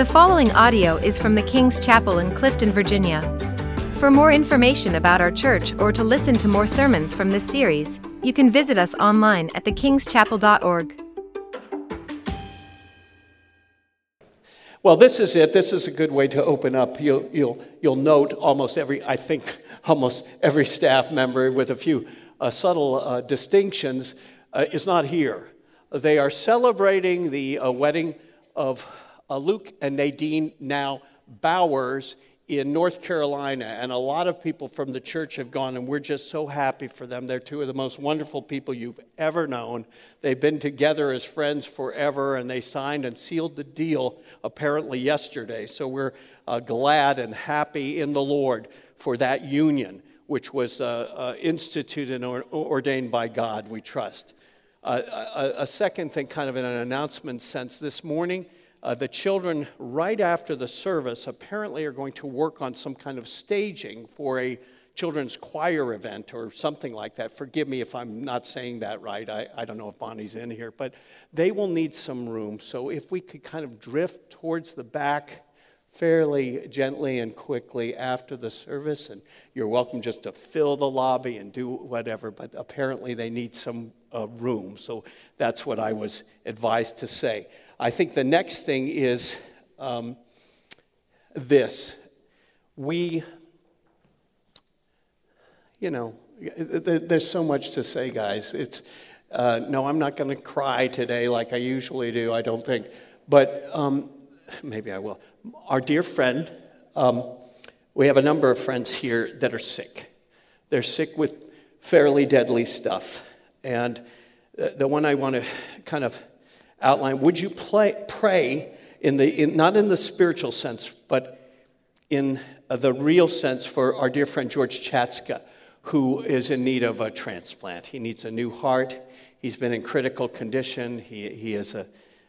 The following audio is from the King's Chapel in Clifton, Virginia. For more information about our church or to listen to more sermons from this series, you can visit us online at thekingschapel.org. Well, this is it. This is a good way to open up. You'll, you'll, you'll note almost every, I think, almost every staff member, with a few uh, subtle uh, distinctions, uh, is not here. They are celebrating the uh, wedding of uh, Luke and Nadine now Bowers in North Carolina, and a lot of people from the church have gone, and we're just so happy for them. They're two of the most wonderful people you've ever known. They've been together as friends forever, and they signed and sealed the deal apparently yesterday. So we're uh, glad and happy in the Lord for that union, which was uh, uh, instituted and ordained by God, we trust. Uh, a, a second thing, kind of in an announcement sense, this morning, uh, the children, right after the service, apparently are going to work on some kind of staging for a children's choir event or something like that. Forgive me if I'm not saying that right. I, I don't know if Bonnie's in here, but they will need some room. So if we could kind of drift towards the back fairly gently and quickly after the service, and you're welcome just to fill the lobby and do whatever, but apparently they need some uh, room. So that's what I was advised to say. I think the next thing is um, this. We, you know, there's so much to say, guys. It's, uh, no, I'm not going to cry today like I usually do, I don't think. But um, maybe I will. Our dear friend, um, we have a number of friends here that are sick. They're sick with fairly deadly stuff. And the one I want to kind of outline, would you play, pray in the, in, not in the spiritual sense, but in uh, the real sense for our dear friend George Chatska, who is in need of a transplant. He needs a new heart. He's been in critical condition. He, he is a,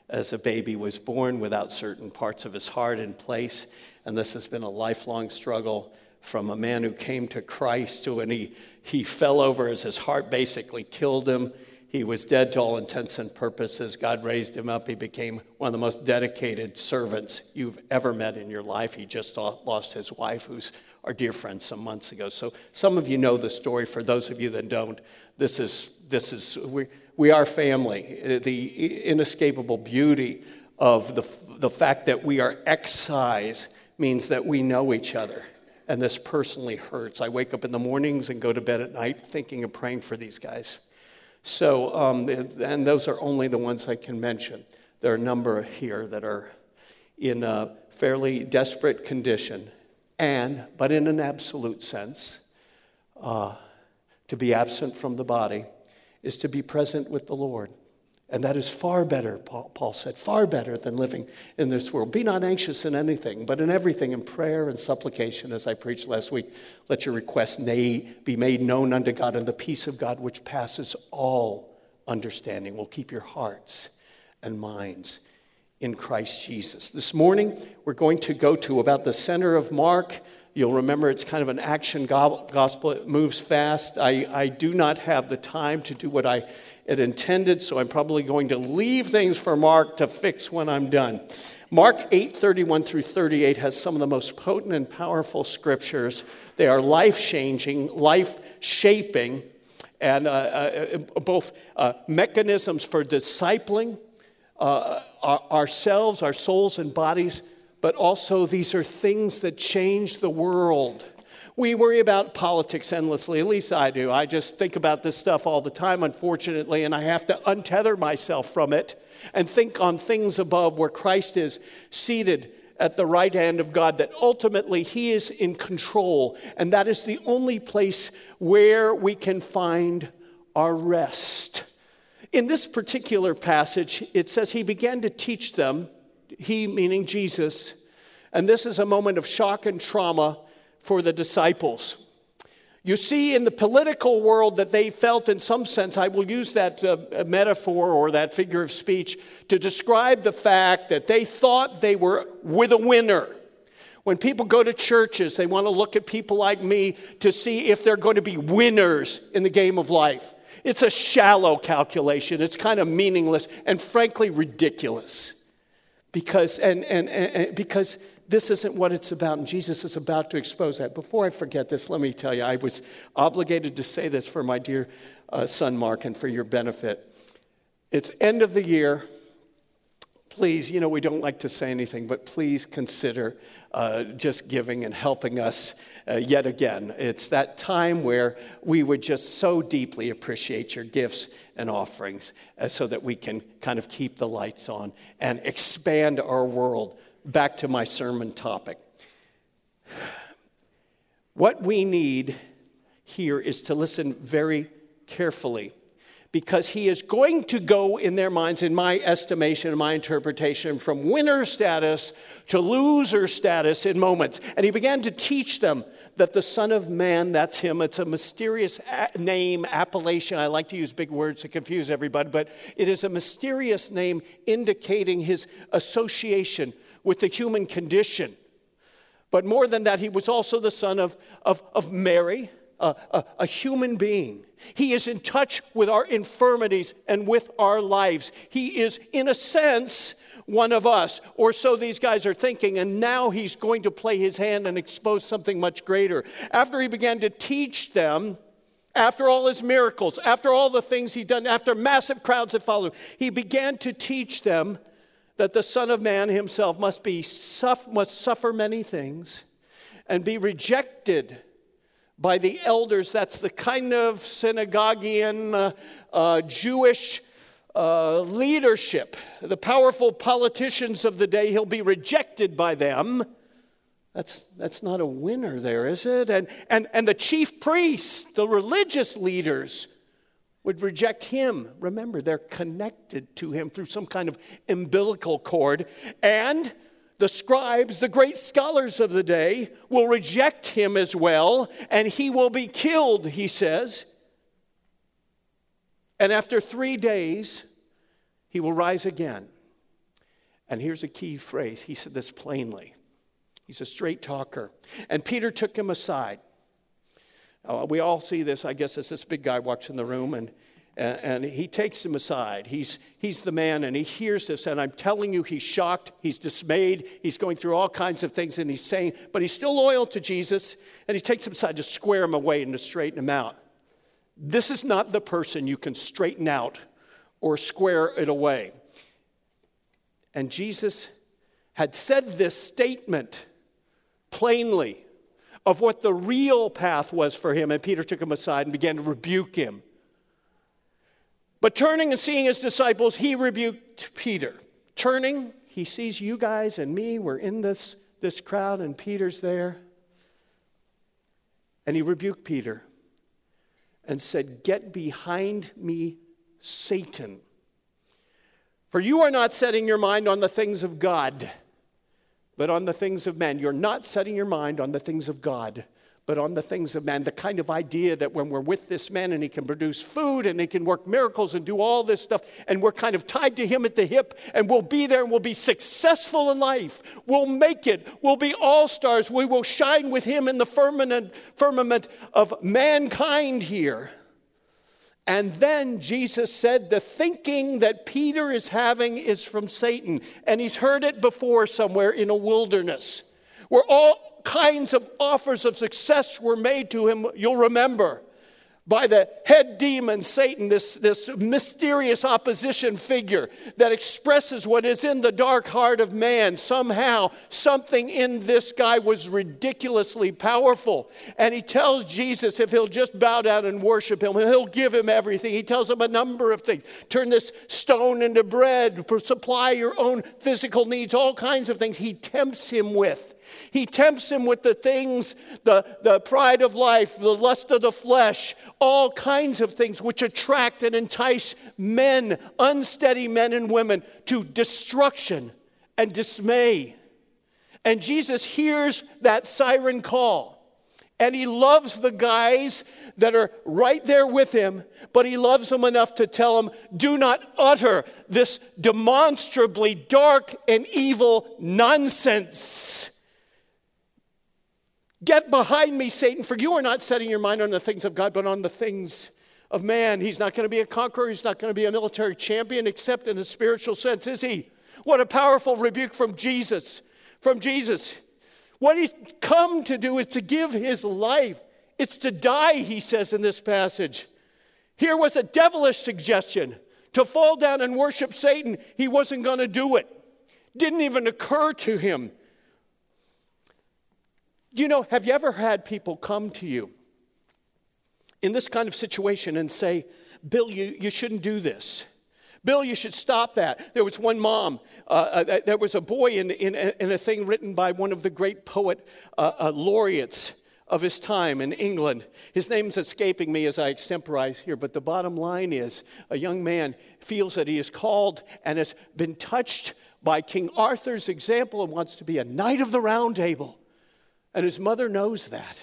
as a baby was born without certain parts of his heart in place, and this has been a lifelong struggle from a man who came to Christ to when he, he fell over as his heart basically killed him he was dead to all intents and purposes. God raised him up. He became one of the most dedicated servants you've ever met in your life. He just lost his wife, who's our dear friend, some months ago. So some of you know the story. For those of you that don't, this is, this is we, we are family. Uh, the inescapable beauty of the, the fact that we are excised means that we know each other. And this personally hurts. I wake up in the mornings and go to bed at night thinking and praying for these guys. So, um, and those are only the ones I can mention. There are a number here that are in a fairly desperate condition, and, but in an absolute sense, uh, to be absent from the body is to be present with the Lord. And that is far better, Paul said, far better than living in this world. Be not anxious in anything, but in everything, in prayer and supplication, as I preached last week, let your requests be made known unto God, and the peace of God, which passes all understanding, will keep your hearts and minds in Christ Jesus. This morning, we're going to go to about the center of Mark. You'll remember it's kind of an action gospel, it moves fast. I, I do not have the time to do what I it intended, so I'm probably going to leave things for Mark to fix when I'm done. Mark 8, 31 through 38 has some of the most potent and powerful scriptures. They are life changing, life shaping, and uh, uh, both uh, mechanisms for discipling uh, ourselves, our souls, and bodies, but also these are things that change the world. We worry about politics endlessly, at least I do. I just think about this stuff all the time, unfortunately, and I have to untether myself from it and think on things above where Christ is seated at the right hand of God, that ultimately He is in control, and that is the only place where we can find our rest. In this particular passage, it says He began to teach them, He meaning Jesus, and this is a moment of shock and trauma for the disciples. You see, in the political world, that they felt, in some sense, I will use that uh, metaphor or that figure of speech to describe the fact that they thought they were with a winner. When people go to churches, they want to look at people like me to see if they're going to be winners in the game of life. It's a shallow calculation, it's kind of meaningless and frankly ridiculous. Because, and, and, and, because this isn't what it's about, and Jesus is about to expose that. Before I forget this, let me tell you, I was obligated to say this for my dear uh, son Mark and for your benefit. It's end of the year please, you know, we don't like to say anything, but please consider uh, just giving and helping us uh, yet again. It's that time where we would just so deeply appreciate your gifts and offerings uh, so that we can kind of keep the lights on and expand our world. Back to my sermon topic. What we need here is to listen very carefully because he is going to go in their minds, in my estimation, in my interpretation, from winner status to loser status in moments. And he began to teach them that the Son of Man, that's him, it's a mysterious name, appellation. I like to use big words to confuse everybody, but it is a mysterious name indicating his association with the human condition. But more than that, he was also the son of, of, of Mary a, a, a human being. He is in touch with our infirmities and with our lives. He is, in a sense, one of us, or so these guys are thinking, and now he's going to play his hand and expose something much greater. After he began to teach them, after all his miracles, after all the things he'd done, after massive crowds had followed, he began to teach them that the Son of Man himself must, be, must suffer many things and be rejected by the elders. That's the kind of synagoguean uh, uh, Jewish uh, leadership, the powerful politicians of the day. He'll be rejected by them. That's, that's not a winner there, is it? And, and, and the chief priests, the religious leaders, would reject him. Remember, they're connected to him through some kind of umbilical cord. And the scribes, the great scholars of the day, will reject him as well, and he will be killed, he says. And after three days, he will rise again. And here's a key phrase. He said this plainly. He's a straight talker. And Peter took him aside. Uh, we all see this, I guess, as this big guy walks in the room and and, he takes him aside. He's, he's the man, and he hears this, and I'm telling you, he's shocked, he's dismayed, he's going through all kinds of things, and he's saying, but he's still loyal to Jesus, and he takes him aside to square him away and to straighten him out. This is not the person you can straighten out or square it away. And Jesus had said this statement plainly of what the real path was for him, and Peter took him aside and began to rebuke him. But turning and seeing his disciples, he rebuked Peter. Turning, he sees you guys and me. We're in this, this crowd, and Peter's there. And he rebuked Peter and said, Get behind me, Satan. For you are not setting your mind on the things of God, but on the things of men. You're not setting your mind on the things of God, but on the things of man. The kind of idea that when we're with this man and he can produce food and he can work miracles and do all this stuff, and we're kind of tied to him at the hip, and we'll be there and we'll be successful in life. We'll make it. We'll be all stars. We will shine with him in the firmament, firmament of mankind here. And then Jesus said, The thinking that Peter is having is from Satan. And he's heard it before somewhere in a wilderness. We're all kinds of offers of success were made to him, you'll remember, by the head demon, Satan, this, this mysterious opposition figure that expresses what is in the dark heart of man. Somehow, something in this guy was ridiculously powerful. And he tells Jesus if he'll just bow down and worship him, he'll give him everything. He tells him a number of things turn this stone into bread, supply your own physical needs, all kinds of things he tempts him with. He tempts him with the things, the, the pride of life, the lust of the flesh, all kinds of things which attract and entice men, unsteady men and women, to destruction and dismay. And Jesus hears that siren call. And he loves the guys that are right there with him, but he loves them enough to tell them, do not utter this demonstrably dark and evil nonsense. Get behind me, Satan, for you are not setting your mind on the things of God, but on the things of man. He's not going to be a conqueror. He's not going to be a military champion, except in a spiritual sense, is he? What a powerful rebuke from Jesus. From Jesus. What he's come to do is to give his life. It's to die, he says in this passage. Here was a devilish suggestion to fall down and worship Satan. He wasn't going to do it. Didn't even occur to him. Do you know, have you ever had people come to you in this kind of situation and say, Bill, you, you shouldn't do this? Bill, you should stop that. There was one mom, uh, uh, there was a boy in, in, in, a thing written by one of the great poet uh, uh laureates of his time in England. His name's escaping me as I extemporize here, but the bottom line is a young man feels that he is called and has been touched by King Arthur's example and wants to be a knight of the round table. And his mother knows that.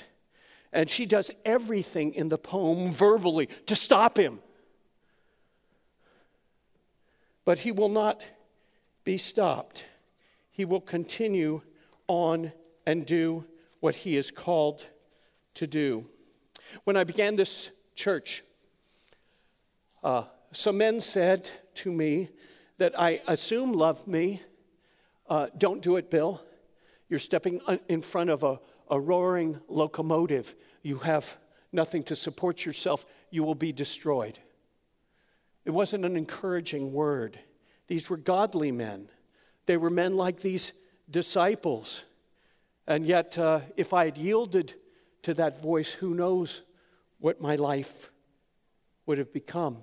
And she does everything in the poem verbally to stop him. But he will not be stopped. He will continue on and do what he is called to do. When I began this church, uh, some men said to me that I assume love me. Uh, don't do it, Bill. You're stepping in front of a, a roaring locomotive. You have nothing to support yourself. You will be destroyed. It wasn't an encouraging word. These were godly men. They were men like these disciples. And yet, uh, if I had yielded to that voice, who knows what my life would have become.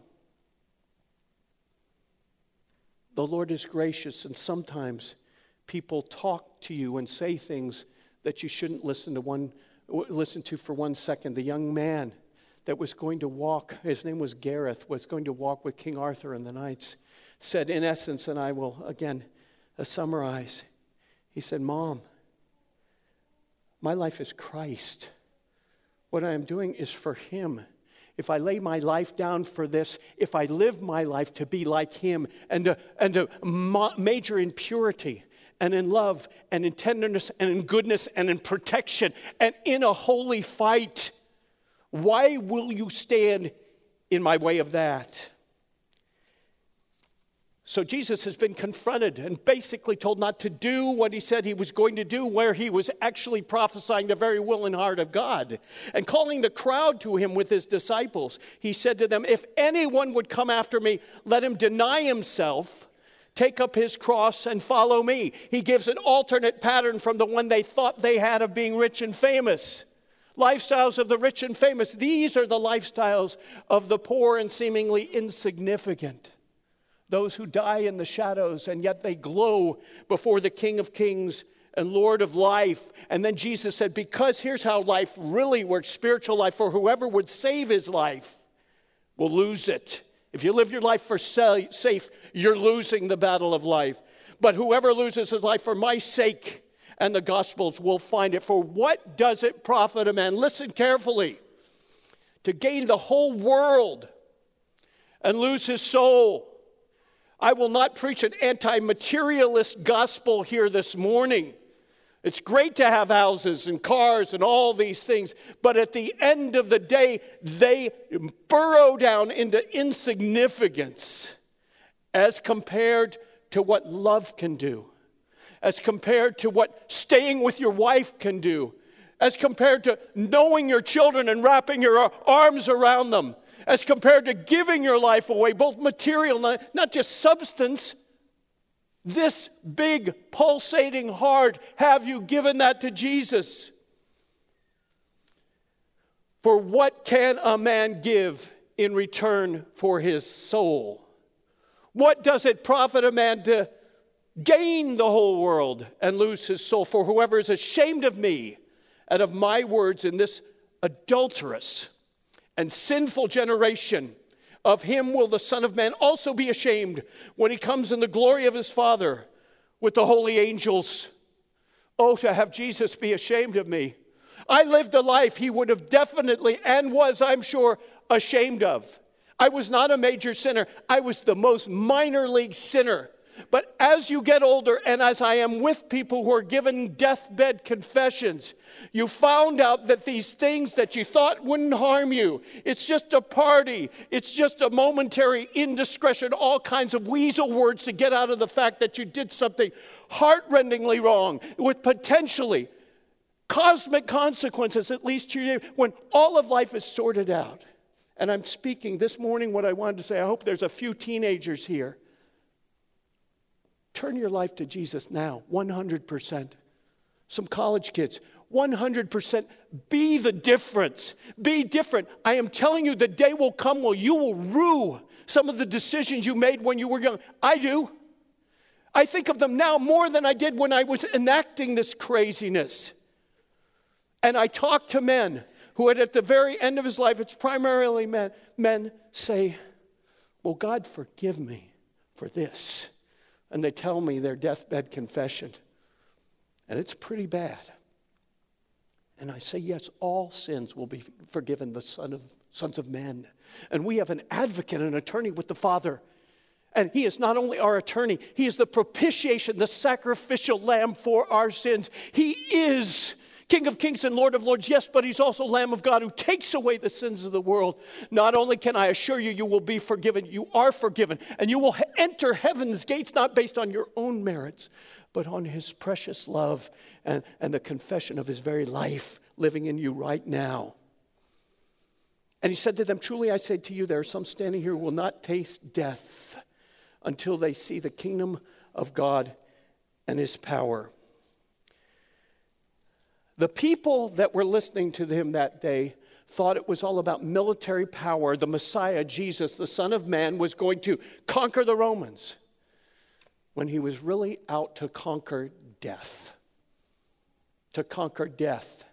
The Lord is gracious, and sometimes people talk to you and say things that you shouldn't listen to one listen to for one second. The young man that was going to walk, his name was Gareth, was going to walk with King Arthur and the knights, said in essence, and I will again uh, summarize, he said, Mom, my life is Christ. What I am doing is for Him. If I lay my life down for this, if I live my life to be like Him and to, and to major in purity, and in love and in tenderness and in goodness and in protection and in a holy fight. Why will you stand in my way of that? So Jesus has been confronted and basically told not to do what he said he was going to do, where he was actually prophesying the very will and heart of God. And calling the crowd to him with his disciples, he said to them, If anyone would come after me, let him deny himself Take up his cross and follow me. He gives an alternate pattern from the one they thought they had of being rich and famous. Lifestyles of the rich and famous. These are the lifestyles of the poor and seemingly insignificant. Those who die in the shadows and yet they glow before the King of Kings and Lord of life. And then Jesus said, Because here's how life really works spiritual life, for whoever would save his life will lose it. If you live your life for safe, you're losing the battle of life. But whoever loses his life for my sake and the gospel's will find it. For what does it profit a man? Listen carefully. To gain the whole world and lose his soul. I will not preach an anti materialist gospel here this morning. It's great to have houses and cars and all these things, but at the end of the day, they burrow down into insignificance as compared to what love can do, as compared to what staying with your wife can do, as compared to knowing your children and wrapping your arms around them, as compared to giving your life away, both material, not just substance this big pulsating heart, have you given that to Jesus? For what can a man give in return for his soul? What does it profit a man to gain the whole world and lose his soul? For whoever is ashamed of me and of my words in this adulterous and sinful generation, of him will the Son of Man also be ashamed when he comes in the glory of his Father with the holy angels. Oh, to have Jesus be ashamed of me. I lived a life he would have definitely and was, I'm sure, ashamed of. I was not a major sinner, I was the most minor league sinner. But as you get older, and as I am with people who are given deathbed confessions, you found out that these things that you thought wouldn't harm you, it's just a party, it's just a momentary indiscretion, all kinds of weasel words to get out of the fact that you did something heartrendingly wrong with potentially cosmic consequences, at least to you, when all of life is sorted out. And I'm speaking this morning what I wanted to say. I hope there's a few teenagers here Turn your life to Jesus now, 100%. Some college kids, 100%. Be the difference. Be different. I am telling you, the day will come where you will rue some of the decisions you made when you were young. I do. I think of them now more than I did when I was enacting this craziness. And I talk to men who, at the very end of his life, it's primarily men, men say, Well, God, forgive me for this and they tell me their deathbed confession. And it's pretty bad. And I say, yes, all sins will be forgiven the son of, sons of men. And we have an advocate, an attorney with the Father. And he is not only our attorney, he is the propitiation, the sacrificial lamb for our sins. He is King of kings and Lord of lords, yes, but he's also Lamb of God who takes away the sins of the world. Not only can I assure you, you will be forgiven, you are forgiven, and you will enter heaven's gates not based on your own merits, but on his precious love and, and the confession of his very life living in you right now. And he said to them, Truly I say to you, there are some standing here who will not taste death until they see the kingdom of God and his power. The people that were listening to him that day thought it was all about military power. The Messiah, Jesus, the Son of Man, was going to conquer the Romans when he was really out to conquer death. To conquer death.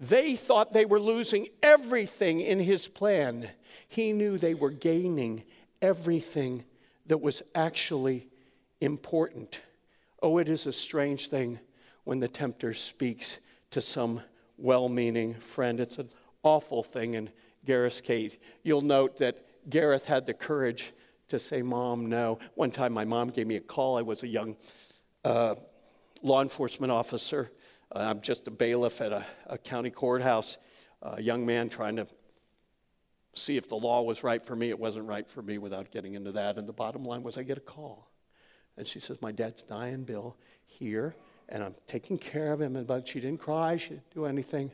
They thought they were losing everything in his plan. He knew they were gaining everything that was actually important. Oh, it is a strange thing when the tempter speaks to some well meaning friend. It's an awful thing in Gareth's case. You'll note that Gareth had the courage to say, Mom, no. One time my mom gave me a call. I was a young uh, law enforcement officer. Uh, I'm just a bailiff at a, a county courthouse. A young man trying to see if the law was right for me. It wasn't right for me without getting into that. And the bottom line was I get a call. And she says, My dad's dying, Bill, here and I'm taking care of him. And but she didn't cry, she didn't do anything.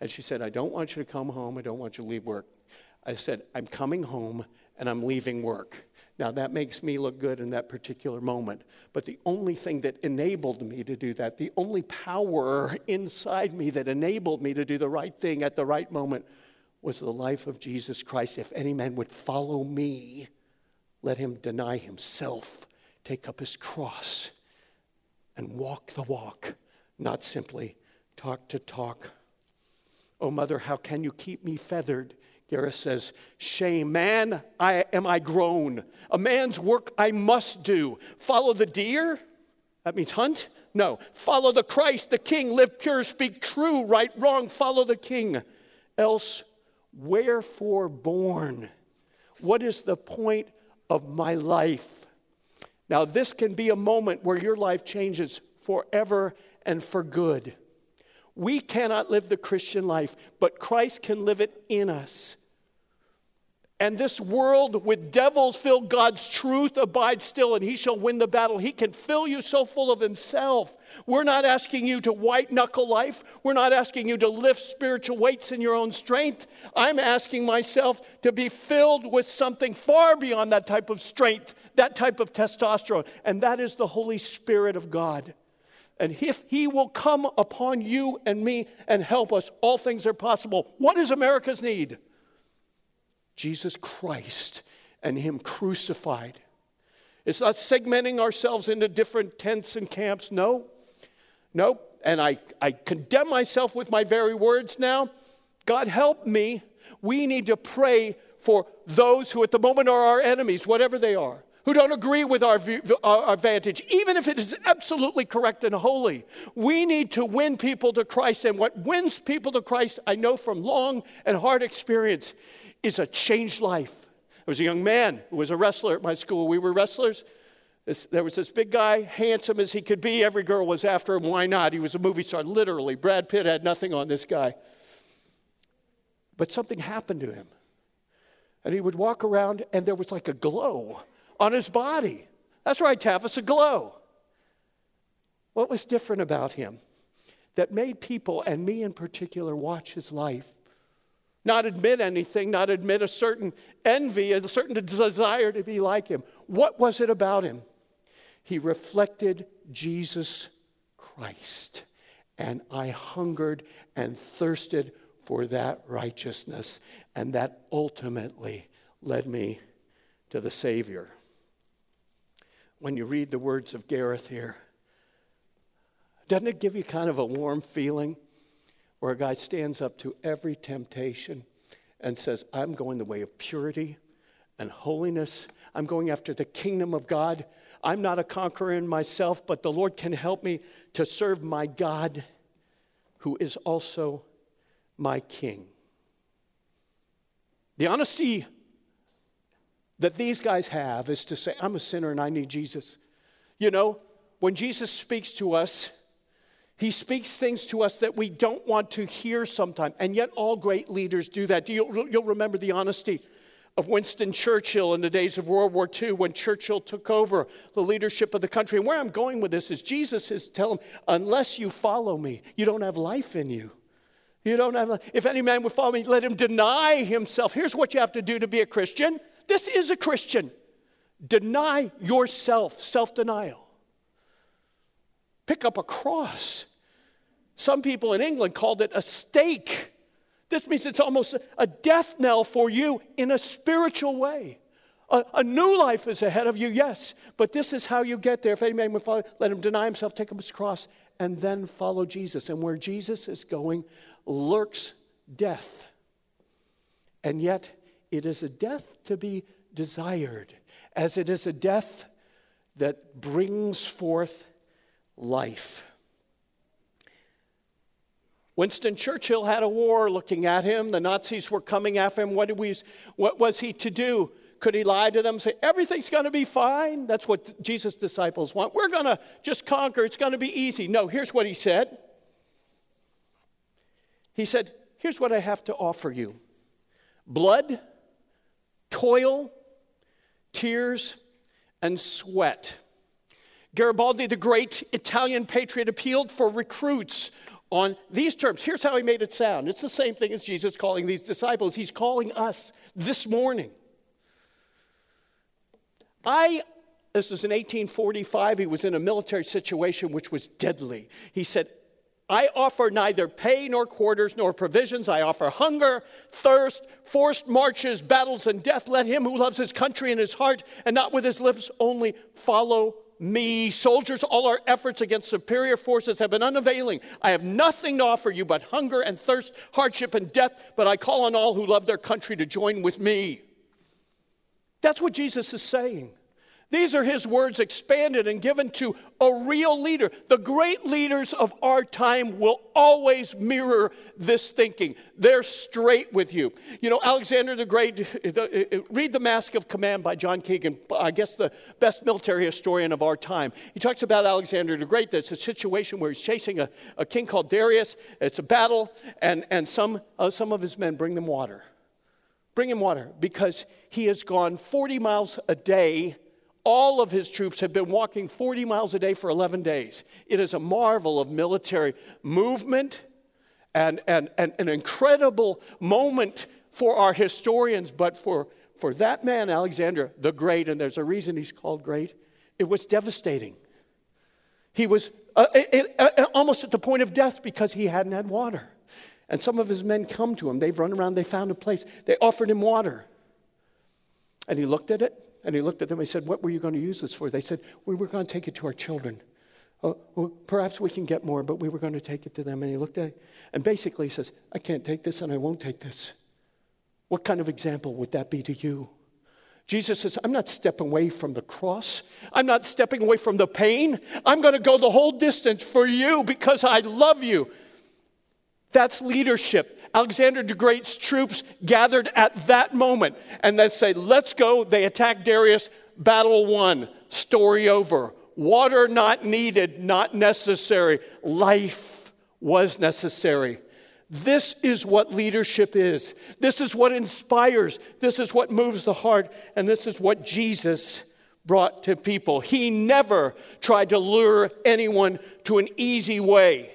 And she said, I don't want you to come home. I don't want you to leave work. I said, I'm coming home and I'm leaving work. Now, that makes me look good in that particular moment. But the only thing that enabled me to do that, the only power inside me that enabled me to do the right thing at the right moment, was the life of Jesus Christ. If any man would follow me, let him deny himself, take up his cross, and walk the walk, not simply talk to talk. Oh, mother, how can you keep me feathered? Gareth says, Shame, man, I, am I grown? A man's work I must do. Follow the deer? That means hunt? No. Follow the Christ, the King. Live pure, speak true, right, wrong. Follow the King. Else, wherefore born? What is the point of my life? Now, this can be a moment where your life changes forever and for good. We cannot live the Christian life, but Christ can live it in us. And this world with devils filled, God's truth abides still, and he shall win the battle. He can fill you so full of himself. We're not asking you to white knuckle life. We're not asking you to lift spiritual weights in your own strength. I'm asking myself to be filled with something far beyond that type of strength, that type of testosterone, and that is the Holy Spirit of God. And if he will come upon you and me and help us, all things are possible. What is America's need? Jesus Christ and Him crucified. It's not segmenting ourselves into different tents and camps. No, no. And I, I condemn myself with my very words now. God help me. We need to pray for those who at the moment are our enemies, whatever they are, who don't agree with our, view, our vantage, even if it is absolutely correct and holy. We need to win people to Christ. And what wins people to Christ, I know from long and hard experience, is a changed life. There was a young man who was a wrestler at my school. We were wrestlers. This, there was this big guy, handsome as he could be. Every girl was after him. Why not? He was a movie star, literally. Brad Pitt had nothing on this guy. But something happened to him. And he would walk around, and there was like a glow on his body. That's right, Tavis, a glow. What was different about him that made people, and me in particular, watch his life? Not admit anything, not admit a certain envy, a certain desire to be like him. What was it about him? He reflected Jesus Christ. And I hungered and thirsted for that righteousness. And that ultimately led me to the Savior. When you read the words of Gareth here, doesn't it give you kind of a warm feeling where a guy stands up to every temptation and says, I'm going the way of purity and holiness. I'm going after the kingdom of God. I'm not a conqueror in myself, but the Lord can help me to serve my God, who is also my King. The honesty that these guys have is to say, I'm a sinner and I need Jesus. You know, when Jesus speaks to us, he speaks things to us that we don't want to hear sometimes, and yet all great leaders do that. Do you, you'll remember the honesty of Winston Churchill in the days of World War II when Churchill took over the leadership of the country. And where I'm going with this is Jesus is telling him, unless you follow me, you don't have life in you. You don't have, if any man would follow me, let him deny himself. Here's what you have to do to be a Christian. This is a Christian. Deny yourself, self denial. Pick up a cross. Some people in England called it a stake. This means it's almost a death knell for you in a spiritual way. A, a, new life is ahead of you, yes, but this is how you get there. If any man would follow, let him deny himself, take up his cross, and then follow Jesus. And where Jesus is going lurks death. And yet, it is a death to be desired, as it is a death that brings forth life. Winston Churchill had a war looking at him. The Nazis were coming after him. What, we, what was he to do? Could he lie to them, say, everything's going to be fine? That's what Jesus' disciples want. We're going to just conquer. It's going to be easy. No, here's what he said. He said, Here's what I have to offer you blood, toil, tears, and sweat. Garibaldi, the great Italian patriot, appealed for recruits on these terms. Here's how he made it sound it's the same thing as Jesus calling these disciples. He's calling us this morning. I, this was in 1845, he was in a military situation which was deadly. He said, I offer neither pay nor quarters nor provisions. I offer hunger, thirst, forced marches, battles, and death. Let him who loves his country in his heart and not with his lips only follow me. Soldiers, all our efforts against superior forces have been unavailing. I have nothing to offer you but hunger and thirst, hardship and death, but I call on all who love their country to join with me. That's what Jesus is saying. These are his words expanded and given to a real leader. The great leaders of our time will always mirror this thinking. They're straight with you. You know, Alexander the Great, read The Mask of Command by John Keegan, I guess the best military historian of our time. He talks about Alexander the Great. That's a situation where he's chasing a, a king called Darius. It's a battle, and, and some, uh, some of his men bring them water. Bring him water because he has gone 40 miles a day all of his troops have been walking 40 miles a day for 11 days. It is a marvel of military movement and, and, and an incredible moment for our historians, but for, for that man, Alexander the Great, and there's a reason he's called great, it was devastating. He was uh, it, uh, almost at the point of death because he hadn't had water. And some of his men come to him. They've run around, they found a place. They offered him water. And he looked at it and he looked at them and he said, What were you going to use this for? They said, We were going to take it to our children. Oh, well, perhaps we can get more, but we were going to take it to them. And he looked at it and basically he says, I can't take this and I won't take this. What kind of example would that be to you? Jesus says, I'm not stepping away from the cross. I'm not stepping away from the pain. I'm going to go the whole distance for you because I love you. That's leadership. Alexander the Great's troops gathered at that moment and they say, Let's go. They attack Darius, battle won. story over. Water not needed, not necessary. Life was necessary. This is what leadership is. This is what inspires. This is what moves the heart. And this is what Jesus brought to people. He never tried to lure anyone to an easy way.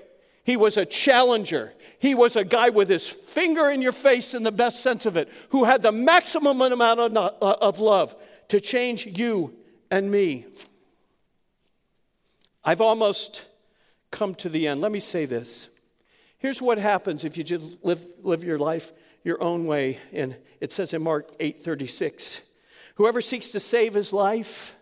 He was a challenger. He was a guy with his finger in your face in the best sense of it, who had the maximum amount of, uh, love to change you and me. I've almost come to the end. Let me say this. Here's what happens if you just live, live your life your own way. And it says in Mark 8:36, whoever seeks to save his life,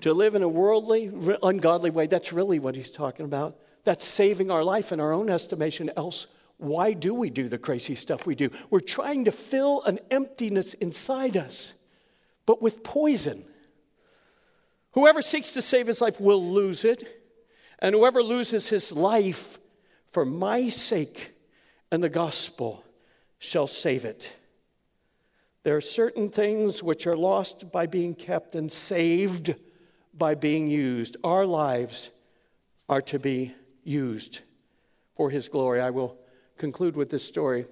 to live in a worldly, ungodly way, that's really what he's talking about. That's saving our life in our own estimation. Else, why do we do the crazy stuff we do? We're trying to fill an emptiness inside us, but with poison. Whoever seeks to save his life will lose it, and whoever loses his life for my sake and the gospel shall save it. There are certain things which are lost by being kept and saved by being used. Our lives are to be used for his glory. I will conclude with this story.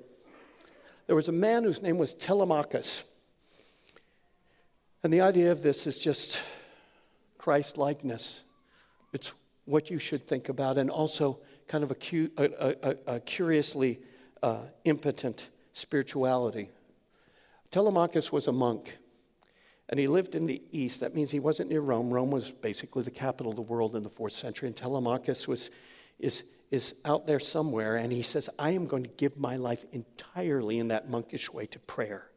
There was a man whose name was Telemachus. And the idea of this is just Christ likeness. It's what you should think about, and also kind of a, cu- a, a, a curiously uh, impotent spirituality. Telemachus was a monk, and he lived in the east. That means he wasn't near Rome. Rome was basically the capital of the world in the fourth century, and Telemachus was, is, is out there somewhere, and he says, I am going to give my life entirely in that monkish way to prayer.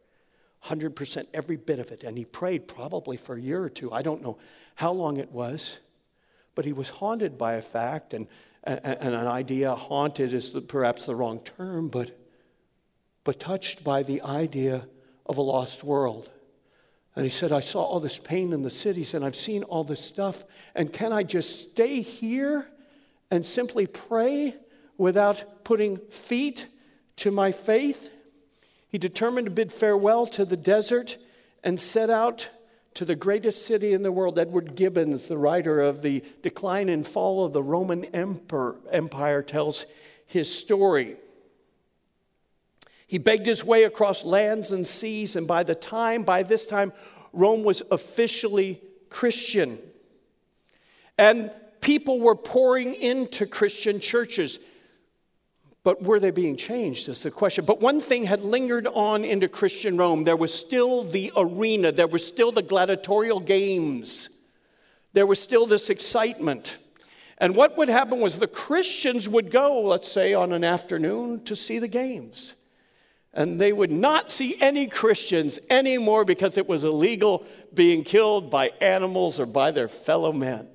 100%, every bit of it. And he prayed probably for a year or two. I don't know how long it was, but he was haunted by a fact and and, an idea. Haunted is perhaps the wrong term, but, but touched by the idea of a lost world. And he said, I saw all this pain in the cities and I've seen all this stuff. And can I just stay here and simply pray without putting feet to my faith? He determined to bid farewell to the desert and set out to the greatest city in the world. Edward Gibbons, the writer of The Decline and Fall of the Roman Empire, tells his story. He begged his way across lands and seas, and by the time, by this time, Rome was officially Christian. And people were pouring into Christian churches. But were they being changed is the question. But one thing had lingered on into Christian Rome. There was still the arena, there were still the gladiatorial games, there was still this excitement. And what would happen was the Christians would go, let's say, on an afternoon to see the games. And they would not see any Christians anymore because it was illegal being killed by animals or by their fellow men.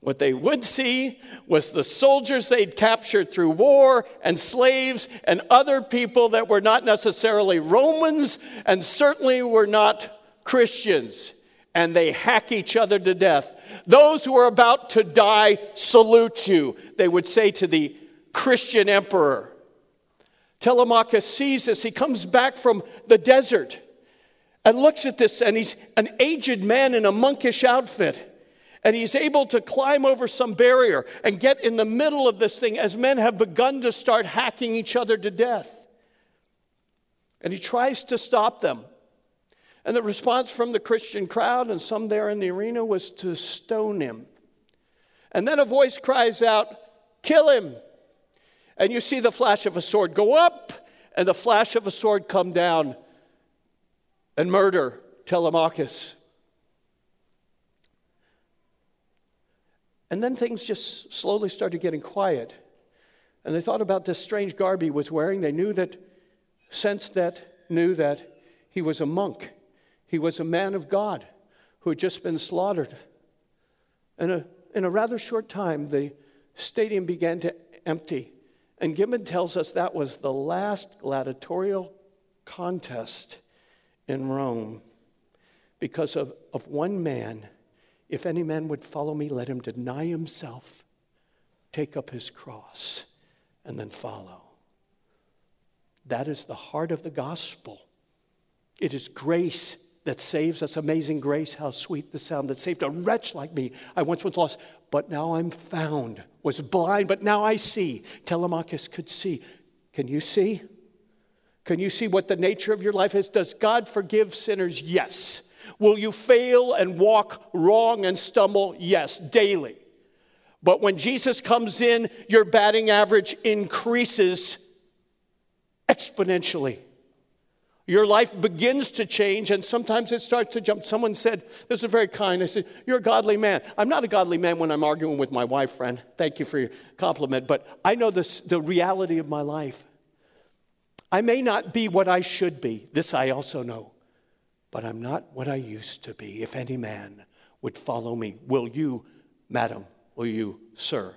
What they would see was the soldiers they'd captured through war and slaves and other people that were not necessarily Romans and certainly were not Christians. And they hack each other to death. Those who are about to die salute you, they would say to the Christian emperor. Telemachus sees this. He comes back from the desert and looks at this, and he's an aged man in a monkish outfit and he's able to climb over some barrier and get in the middle of this thing as men have begun to start hacking each other to death. And he tries to stop them. And the response from the Christian crowd and some there in the arena was to stone him. And then a voice cries out, Kill him! And you see the flash of a sword go up and the flash of a sword come down and murder Telemachus. And then things just slowly started getting quiet. And they thought about this strange garb he was wearing. They knew that, sensed that, knew that he was a monk. He was a man of God who had just been slaughtered. And a, in a rather short time, the stadium began to empty. And Gibbon tells us that was the last gladiatorial contest in Rome because of, of one man if any man would follow me, let him deny himself, take up his cross, and then follow. That is the heart of the gospel. It is grace that saves us. Amazing grace, how sweet the sound that saved a wretch like me. I once was lost, but now I'm found. Was blind, but now I see. Telemachus could see. Can you see? Can you see what the nature of your life is? Does God forgive sinners? Yes. Will you fail and walk wrong and stumble? Yes, daily. But when Jesus comes in, your batting average increases exponentially. Your life begins to change, and sometimes it starts to jump. Someone said, This is very kind. I said, You're a godly man. I'm not a godly man when I'm arguing with my wife, friend. Thank you for your compliment, but I know this, the reality of my life. I may not be what I should be. This I also know. But I'm not what I used to be. If any man would follow me, will you, madam, will you, sir,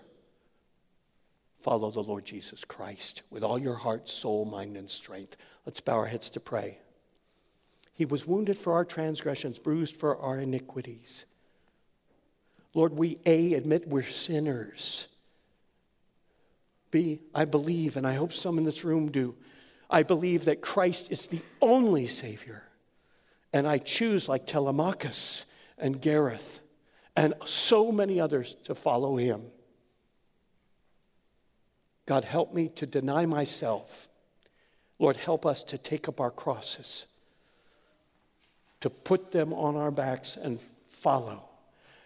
follow the Lord Jesus Christ with all your heart, soul, mind, and strength? Let's bow our heads to pray. He was wounded for our transgressions, bruised for our iniquities. Lord, we A, admit we're sinners. B, I believe, and I hope some in this room do, I believe that Christ is the only Savior. And I choose, like Telemachus and Gareth and so many others, to follow him. God, help me to deny myself Lord, help us to take up our crosses, to put them on our backs and follow.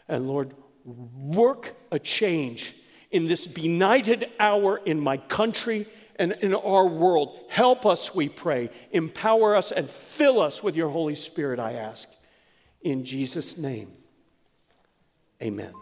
And Lord, work a change in this benighted hour in my country and in our world. Help us, we pray. Empower us and fill us with your Holy Spirit, I ask. In Jesus' name, amen.